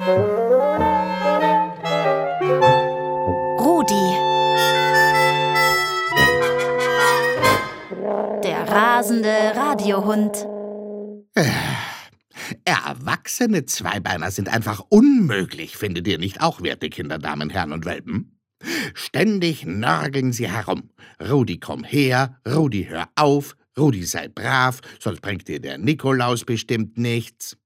Rudi. Der rasende Radiohund. Erwachsene Zweibeiner sind einfach unmöglich, findet ihr nicht auch, werte Kinder, Damen, Herren und Welpen? Ständig nörgeln sie herum. Rudi, komm her, Rudi, hör auf, Rudi, sei brav, sonst bringt dir der Nikolaus bestimmt nichts.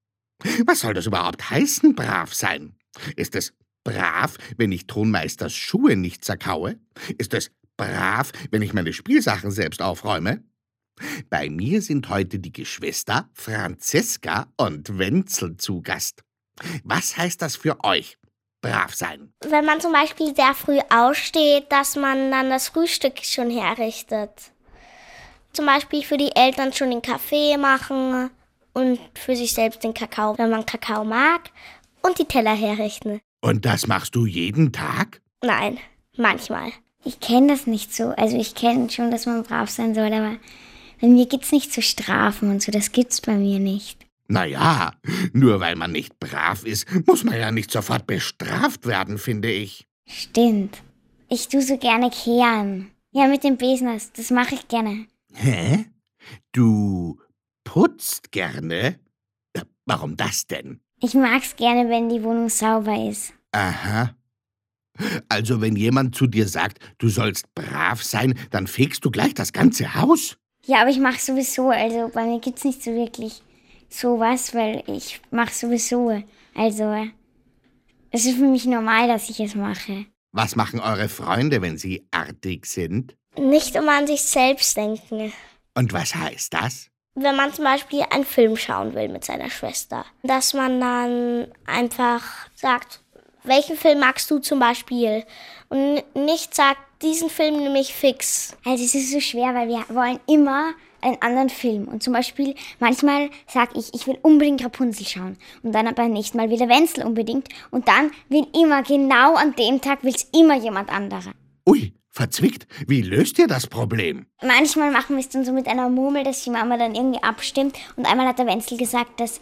Was soll das überhaupt heißen, brav sein? Ist es brav, wenn ich Tonmeisters Schuhe nicht zerkaue? Ist es brav, wenn ich meine Spielsachen selbst aufräume? Bei mir sind heute die Geschwister Franziska und Wenzel zu Gast. Was heißt das für euch? Brav sein. Wenn man zum Beispiel sehr früh aussteht, dass man dann das Frühstück schon herrichtet. Zum Beispiel für die Eltern schon den Kaffee machen und für sich selbst den Kakao, wenn man Kakao mag, und die Teller herrichten. Und das machst du jeden Tag? Nein, manchmal. Ich kenne das nicht so. Also ich kenne schon, dass man brav sein soll, aber bei mir gibt's nicht so Strafen und so. Das gibt's bei mir nicht. Naja, nur weil man nicht brav ist, muss man ja nicht sofort bestraft werden, finde ich. Stimmt. Ich tu so gerne kehren. Ja, mit dem Besen, das, das mache ich gerne. Hä? Du putzt gerne? Äh, Warum das denn? Ich mag's gerne, wenn die Wohnung sauber ist. Aha. Also wenn jemand zu dir sagt, du sollst brav sein, dann fegst du gleich das ganze Haus? Ja, aber ich mache sowieso. Also bei mir gibt's nicht so wirklich sowas, weil ich mache sowieso. Also es ist für mich normal, dass ich es mache. Was machen eure Freunde, wenn sie artig sind? Nicht immer an sich selbst denken. Und was heißt das? Wenn man zum Beispiel einen Film schauen will mit seiner Schwester, dass man dann einfach sagt, welchen Film magst du zum Beispiel? Und nicht sagt, diesen Film nehme ich fix. Also es ist so schwer, weil wir wollen immer einen anderen Film. Und zum Beispiel, manchmal sag ich, ich will unbedingt Rapunzel schauen. Und dann beim nächsten Mal will der Wenzel unbedingt. Und dann will immer, genau an dem Tag will es immer jemand anderer. Ui, verzwickt. Wie löst ihr das Problem? Manchmal machen wir es dann so mit einer Murmel, dass die Mama dann irgendwie abstimmt. Und einmal hat der Wenzel gesagt, dass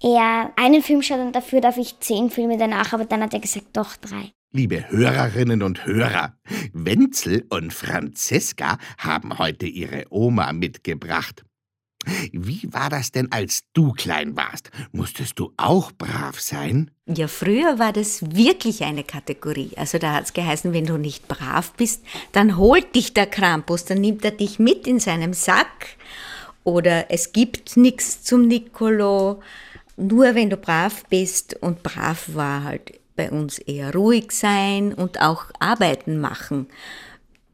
er einen Film schaut und dafür darf ich zehn Filme danach, aber dann hat er gesagt, doch drei. Liebe Hörerinnen und Hörer, Wenzel und Franziska haben heute ihre Oma mitgebracht. Wie war das denn, als du klein warst? Musstest du auch brav sein? Ja, früher war das wirklich eine Kategorie. Also da hat's geheißen, wenn du nicht brav bist, dann holt dich der Krampus, dann nimmt er dich mit in seinem Sack. Oder es gibt nichts zum Nicolo, nur wenn du brav bist. Und brav war halt bei uns eher ruhig sein und auch Arbeiten machen.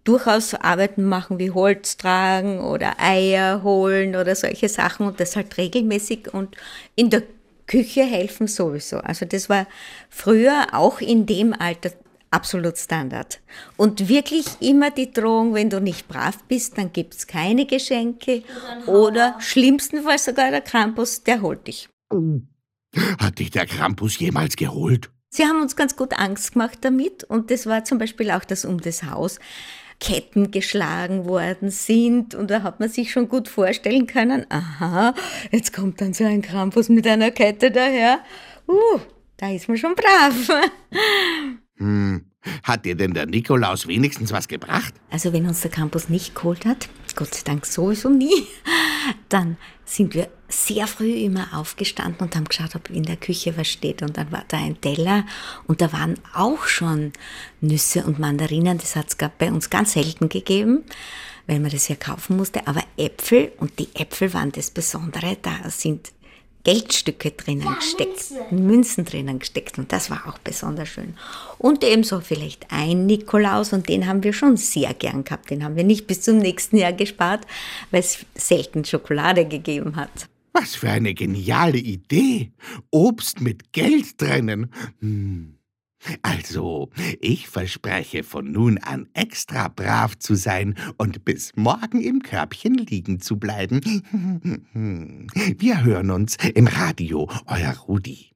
Durchaus Arbeiten machen wie Holz tragen oder Eier holen oder solche Sachen und das halt regelmäßig und in der Küche helfen sowieso. Also das war früher auch in dem Alter absolut Standard. Und wirklich immer die Drohung, wenn du nicht brav bist, dann gibt's keine Geschenke oder schlimmstenfalls sogar der Krampus, der holt dich. Hat dich der Krampus jemals geholt? Sie haben uns ganz gut Angst gemacht damit und das war zum Beispiel auch das um das Haus. Ketten geschlagen worden sind und da hat man sich schon gut vorstellen können, aha, jetzt kommt dann so ein Krampus mit einer Kette daher. Uh, da ist man schon brav. Hm. Hat dir denn der Nikolaus wenigstens was gebracht? Also wenn uns der Campus nicht geholt hat, Gott sei Dank sowieso nie, dann sind wir sehr früh immer aufgestanden und haben geschaut, ob in der Küche was steht. Und dann war da ein Teller und da waren auch schon Nüsse und Mandarinen. Das hat es bei uns ganz selten gegeben, weil man das ja kaufen musste. Aber Äpfel und die Äpfel waren das Besondere. Da sind Geldstücke drinnen gesteckt, Münzen. drinnen gesteckt und das war auch besonders schön. Und ebenso vielleicht ein Nikolaus und den haben wir schon sehr gern gehabt. Den haben wir nicht bis zum nächsten Jahr gespart, weil es selten Schokolade gegeben hat. Was für eine geniale Idee. Obst mit Geld drinnen. Hm. Also, ich verspreche von nun an extra brav zu sein und bis morgen im Körbchen liegen zu bleiben. Wir hören uns im Radio, euer Rudi.